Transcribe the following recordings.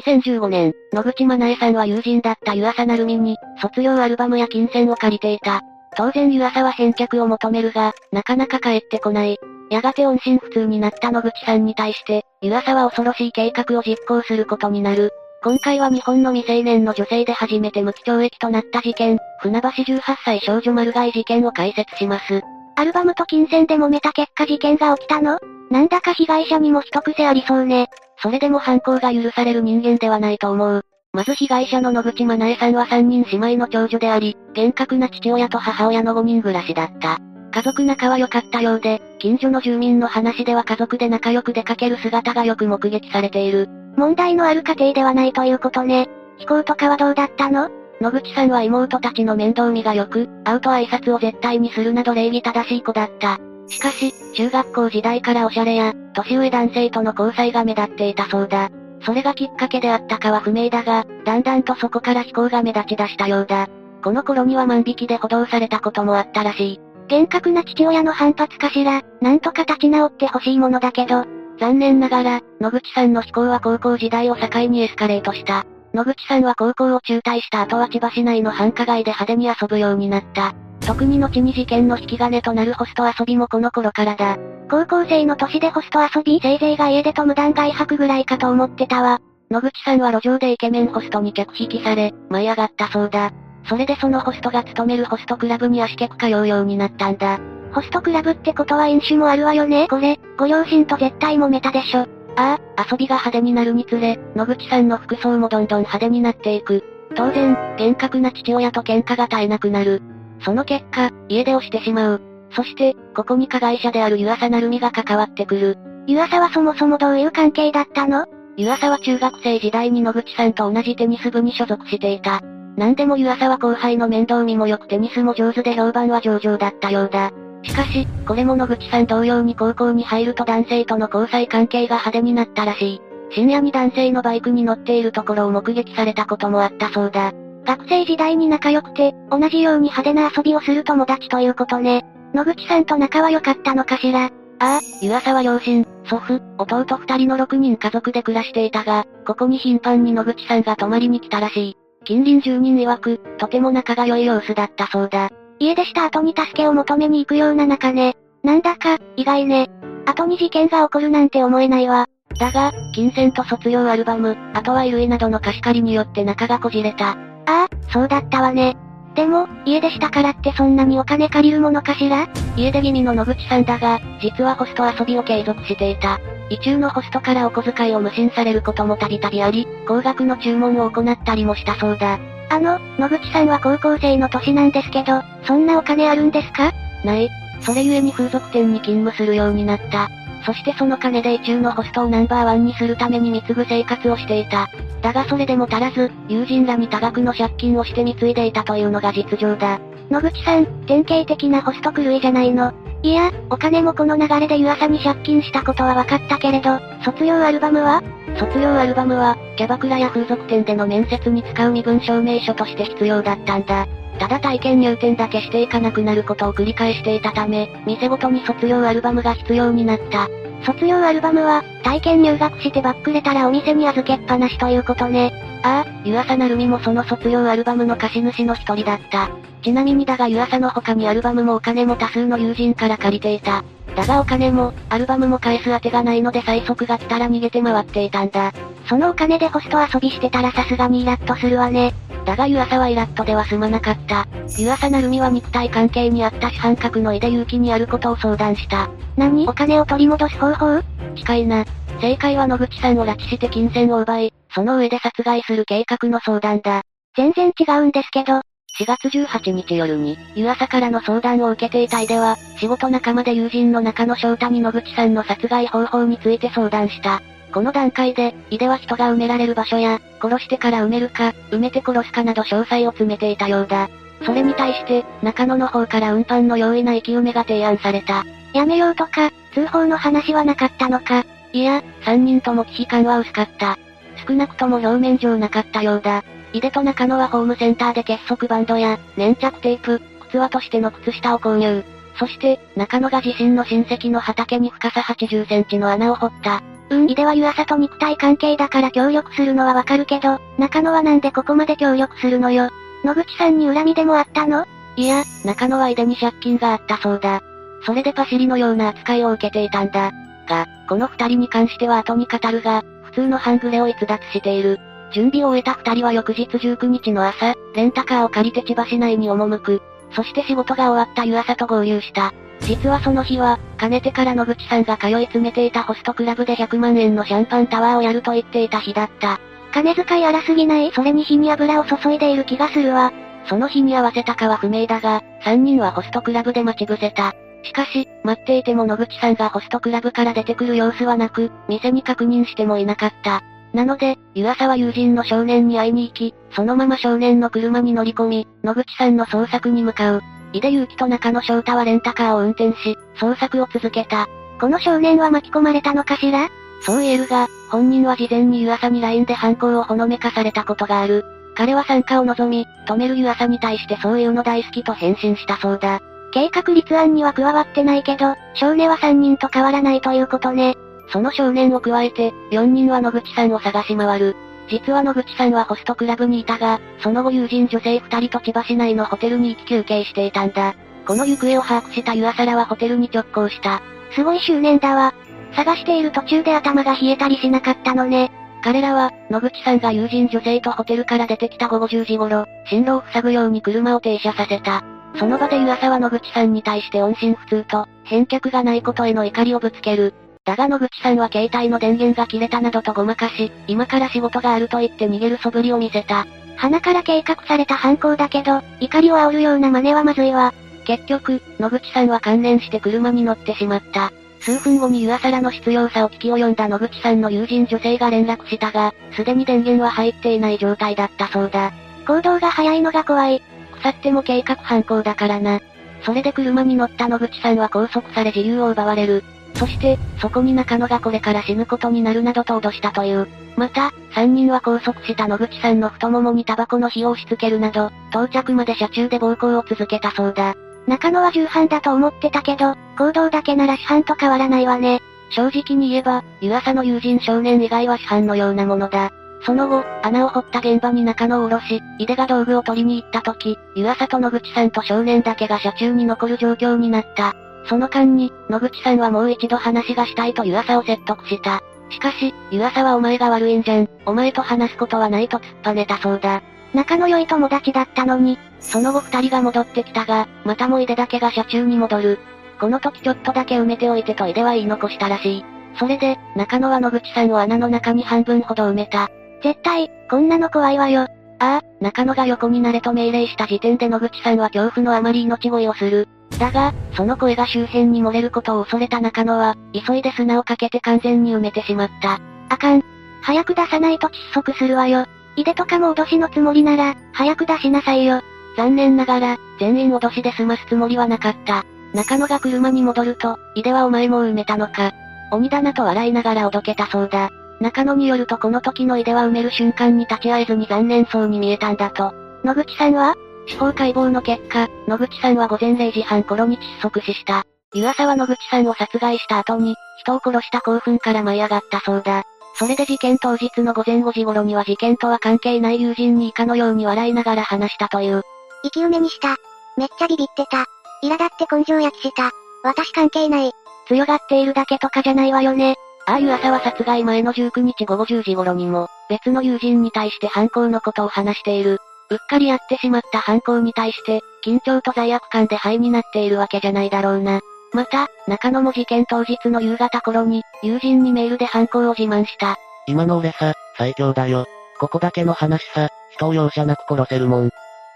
2015年、野口真奈恵さんは友人だった湯浅成美に、卒業アルバムや金銭を借りていた。当然湯浅は返却を求めるが、なかなか帰ってこない。やがて音信不通になった野口さんに対して、湯浅は恐ろしい計画を実行することになる。今回は日本の未成年の女性で初めて無期懲役となった事件、船橋18歳少女丸買い事件を解説します。アルバムと金銭で揉めた結果事件が起きたの？なんだか被害者にも一癖ありそうね。それでも犯行が許される人間ではないと思う。まず被害者の野口真奈恵さんは3人姉妹の長女であり、厳格な父親と母親の5人暮らしだった。家族仲は良かったようで、近所の住民の話では家族で仲良く出かける姿がよく目撃されている。問題のある家庭ではないということね。飛行とかはどうだったの？野口さんは妹たちの面倒見が良く、会うと挨拶を絶対にするなど礼儀正しい子だった。しかし、中学校時代からおしゃれや、年上男性との交際が目立っていたそうだ。それがきっかけであったかは不明だが、だんだんとそこから飛行が目立ち出したようだ。この頃には万引きで補導されたこともあったらしい。厳格な父親の反発かしら、なんとか立ち直ってほしいものだけど、残念ながら、野口さんの飛行は高校時代を境にエスカレートした。野口さんは高校を中退した後は千葉市内の繁華街で派手に遊ぶようになった。特に後に事件の引き金となるホスト遊びもこの頃からだ。高校生の年でホスト遊びせいぜいが家でと無断外泊ぐらいかと思ってたわ。野口さんは路上でイケメンホストに客引きされ、舞い上がったそうだ。それでそのホストが勤めるホストクラブに足客通うようになったんだ。ホストクラブってことは飲酒もあるわよねこれ、ご両親と絶対揉めたでしょ。ああ、遊びが派手になるにつれ、野口さんの服装もどんどん派手になっていく。当然、厳格な父親と喧嘩が絶えなくなる。その結果、家出をしてしまう。そして、ここに加害者である湯浅成美が関わってくる。湯浅はそもそもどういう関係だったの？湯浅は中学生時代に野口さんと同じテニス部に所属していた。なんでも湯浅は後輩の面倒見も良くテニスも上手で評判は上々だったようだ。しかし、これも野口さん同様に高校に入ると男性との交際関係が派手になったらしい。深夜に男性のバイクに乗っているところを目撃されたこともあったそうだ。学生時代に仲良くて、同じように派手な遊びをする友達ということね。野口さんと仲は良かったのかしら？ああ、湯浅は両親、祖父、弟二人の六人家族で暮らしていたが、ここに頻繁に野口さんが泊まりに来たらしい。近隣住人曰く、とても仲が良い様子だったそうだ。家出した後に助けを求めに行くような仲ね。なんだか、意外ね。後に事件が起こるなんて思えないわ。だが、金銭と卒業アルバム、あとは衣類などの貸し借りによって仲がこじれた。ああ、そうだったわね。でも、家出したからってそんなにお金借りるものかしら？家出気味の野口さんだが、実はホスト遊びを継続していた。異中のホストからお小遣いを無心されることもたびたびあり、高額の注文を行ったりもしたそうだ。あの、野口さんは高校生の年なんですけど、そんなお金あるんですか？ない。それゆえに風俗店に勤務するようになった。そしてその金で異中のホストをナンバーワンにするために貢ぐ生活をしていた。だがそれでも足らず、友人らに多額の借金をして貢いでいたというのが実情だ。野口さん、典型的なホスト狂いじゃないの？いや、お金もこの流れで湯浅に借金したことは分かったけれど、卒業アルバムは？卒業アルバムは、キャバクラや風俗店での面接に使う身分証明書として必要だったんだ。ただ体験入店だけしていかなくなることを繰り返していたため、店ごとに卒業アルバムが必要になった。卒業アルバムは、体験入学してばっくれたらお店に預けっぱなしということね。ああ、湯浅成美もその卒業アルバムの貸主の一人だった。ちなみにだが湯浅の他にアルバムもお金も多数の友人から借りていた。だがお金も、アルバムも返す当てがないので催促が来たら逃げて回っていたんだ。そのお金でホスト遊びしてたらさすがにイラッとするわね。だが湯浅はイラッとでは済まなかった。湯浅成美は肉体関係にあった主犯格の井出勇気にあることを相談した。何？お金を取り戻す方法？近いな。正解は野口さんを拉致して金銭を奪い、その上で殺害する計画の相談だ。全然違うんですけど。4月18日夜に、湯浅からの相談を受けていた井出は、仕事仲間で友人の中野翔太に野口さんの殺害方法について相談した。この段階で、井出は人が埋められる場所や、殺してから埋めるか、埋めて殺すかなど詳細を詰めていたようだ。それに対して、中野の方から運搬の容易な生き埋めが提案された。やめようとか、通報の話はなかったのか。いや、三人とも危機感は薄かった。少なくとも表面上なかったようだ。井出と中野はホームセンターで結束バンドや、粘着テープ、靴輪としての靴下を購入。そして、中野が自身の親戚の畑に深さ80センチの穴を掘った。うん、井出は湯浅と肉体関係だから協力するのはわかるけど、中野はなんでここまで協力するのよ。野口さんに恨みでもあったの？いや、中野は井出に借金があったそうだ。それでパシリのような扱いを受けていたんだ。が、この二人に関しては後に語るが、普通の半グレを逸脱している。準備を終えた二人は翌日19日の朝、レンタカーを借りて千葉市内に赴く。そして仕事が終わった湯浅と合流した。実はその日は、かねてから野口さんが通い詰めていたホストクラブで100万円のシャンパンタワーをやると言っていた日だった。金遣い荒すぎないそれに火に油を注いでいる気がするわ。その日に合わせたかは不明だが、3人はホストクラブで待ち伏せた。しかし、待っていても野口さんがホストクラブから出てくる様子はなく、店に確認してもいなかった。なので、湯浅は友人の少年に会いに行き、そのまま少年の車に乗り込み、野口さんの捜索に向かう。井出祐樹と中野翔太はレンタカーを運転し、捜索を続けた。この少年は巻き込まれたのかしら？そう言えるが、本人は事前に湯浅に LINE で犯行をほのめかされたことがある。彼は参加を望み、止める湯浅に対してそういうの大好きと返信したそうだ。計画立案には加わってないけど、少年は3人と変わらないということね。その少年を加えて、4人は野口さんを探し回る。実は野口さんはホストクラブにいたが、その後友人女性2人と千葉市内のホテルに行き休憩していたんだ。この行方を把握した湯浅らはホテルに直行した。すごい執念だわ。探している途中で頭が冷えたりしなかったのね。彼らは、野口さんが友人女性とホテルから出てきた午後10時頃、進路を塞ぐように車を停車させた。その場で湯浅は野口さんに対して音信不通と、返却がないことへの怒りをぶつける。だが野口さんは携帯の電源が切れたなどとごまかし、今から仕事があると言って逃げる素振りを見せた。鼻から計画された犯行だけど、怒りを煽るような真似はまずいわ。結局、野口さんは関連して車に乗ってしまった。数分後に湯浅らの必要さを聞き及んだ野口さんの友人女性が連絡したが、すでに電源は入っていない状態だったそうだ。行動が早いのが怖い。腐っても計画犯行だからな。それで車に乗った野口さんは拘束され自由を奪われる。そして、そこに中野がこれから死ぬことになるなどと脅したという。また、三人は拘束した野口さんの太ももにタバコの火を押し付けるなど、到着まで車中で暴行を続けたそうだ。中野は重犯だと思ってたけど、行動だけなら主犯と変わらないわね。正直に言えば、湯浅の友人少年以外は主犯のようなものだ。その後、穴を掘った現場に中野を下ろし、井出が道具を取りに行った時、湯浅と野口さんと少年だけが車中に残る状況になった。その間に、野口さんはもう一度話がしたいと湯浅を説得した。しかし、湯浅はお前が悪いんじゃん、お前と話すことはないと突っぱねたそうだ。仲の良い友達だったのに。その後二人が戻ってきたが、またも井出だけが車中に戻る。この時ちょっとだけ埋めておいてと井出は言い残したらしい。それで、中野は野口さんを穴の中に半分ほど埋めた。絶対、こんなの怖いわよ。ああ、中野が横になれと命令した時点で野口さんは恐怖のあまり命乞いをする。だが、その声が周辺に漏れることを恐れた中野は、急いで砂をかけて完全に埋めてしまった。あかん。早く出さないと窒息するわよ。井出とかも脅しのつもりなら、早く出しなさいよ。残念ながら、全員脅しで済ますつもりはなかった。中野が車に戻ると、井出はお前も埋めたのか。鬼だなと笑いながらおどけたそうだ。中野によるとこの時の井出は埋める瞬間に立ち会えずに残念そうに見えたんだと。野口さんは？司法解剖の結果、野口さんは午前0時半頃に窒息死した。湯浅は野口さんを殺害した後に、人を殺した興奮から舞い上がったそうだ。それで事件当日の午前5時頃には事件とは関係ない友人に以下のように笑いながら話したという。生き埋めにした。めっちゃビビってた。苛立って根性焼きした。私関係ない。強がっているだけとかじゃないわよね。ああいう朝は殺害前の19日午後10時頃にも、別の友人に対して犯行のことを話している。うっかりやってしまった犯行に対して、緊張と罪悪感で灰になっているわけじゃないだろうな。また、中野も事件当日の夕方頃に、友人にメールで犯行を自慢した。今の俺さ、最強だよ。ここだけの話さ、人を容赦なく殺せるもん。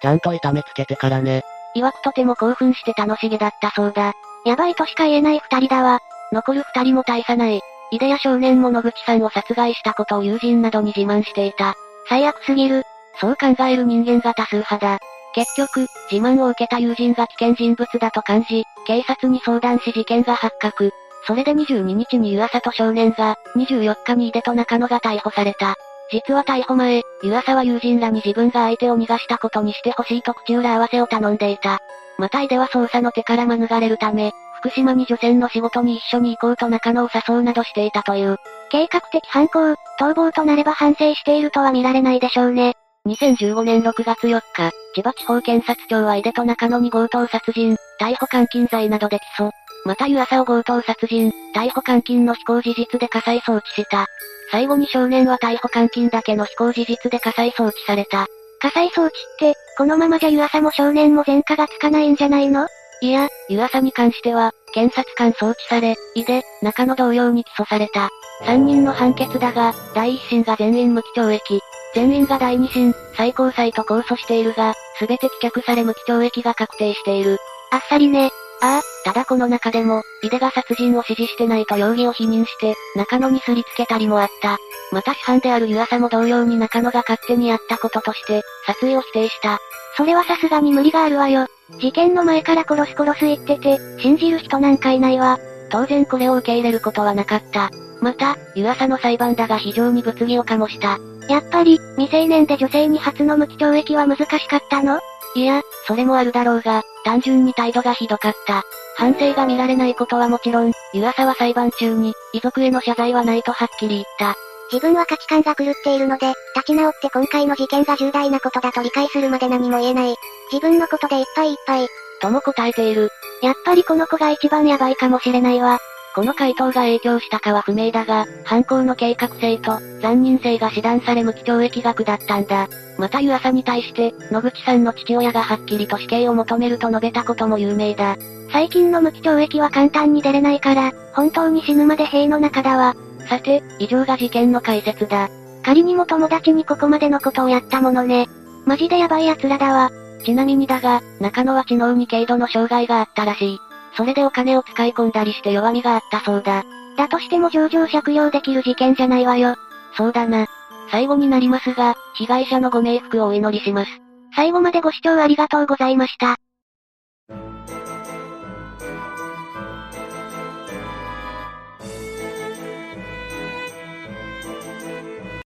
ちゃんと痛めつけてからね。曰くとても興奮して楽しげだったそうだ。やばいとしか言えない二人だわ。残る二人も大差ない。井出や少年も野口さんを殺害したことを友人などに自慢していた。最悪すぎる。そう考える人間が多数派だ。結局、自慢を受けた友人が危険人物だと感じ、警察に相談し事件が発覚。それで22日に湯浅と少年が、24日に井出と中野が逮捕された。実は逮捕前、湯浅は友人らに自分が相手を逃がしたことにしてほしいと口裏合わせを頼んでいた。また井出は捜査の手から免れるため、福島に除染の仕事に一緒に行こうと中野を誘うなどしていたという。計画的犯行、逃亡となれば反省しているとは見られないでしょうね。2015年6月4日、千葉地方検察庁は井出と中野に強盗殺人、逮捕監禁罪などで起訴。また湯浅を強盗殺人、逮捕監禁の非行事実で火災送致した。最後に少年は逮捕監禁だけの非行事実で火災送致された。火災送致って、このままじゃ湯浅も少年も前科がつかないんじゃないの？いや、湯浅に関しては、検察官送致され、いで、中野同様に起訴された。三人の判決だが、第一審が全員無期懲役。全員が第二審、最高裁と控訴しているが、すべて棄却され無期懲役が確定している。あっさりね。ああ、ただこの中でも、井出が殺人を指示してないと容疑を否認して、中野にすりつけたりもあった。また主犯である湯浅も同様に中野が勝手にやったこととして、殺意を否定した。それはさすがに無理があるわよ。事件の前から殺す殺す言ってて、信じる人なんかいないわ。当然これを受け入れることはなかった。また、湯浅の裁判だが非常に物議を醸した。やっぱり、未成年で女性に初の無期懲役は難しかったの？いや、それもあるだろうが、単純に態度がひどかった。反省が見られないことはもちろん、湯浅は裁判中に、遺族への謝罪はないとはっきり言った。自分は価値観が狂っているので、立ち直って今回の事件が重大なことだと理解するまで何も言えない。自分のことでいっぱいいっぱい。とも答えている。やっぱりこの子が一番ヤバいかもしれないわ。この回答が影響したかは不明だが、犯行の計画性と、残忍性が指断され無期懲役が下ったんだ。また湯浅に対して、野口さんの父親がはっきりと死刑を求めると述べたことも有名だ。最近の無期懲役は簡単に出れないから、本当に死ぬまで塀の中だわ。さて、以上が事件の解説だ。仮にも友達にここまでのことをやったものね。マジでヤバい奴らだわ。ちなみにだが、中野は知能に軽度の障害があったらしい。それでお金を使い込んだりして弱みがあったそうだ。だとしても上場借用できる事件じゃないわよ。そうだな。最後になりますが、被害者のご冥福をお祈りします。最後までご視聴ありがとうございました。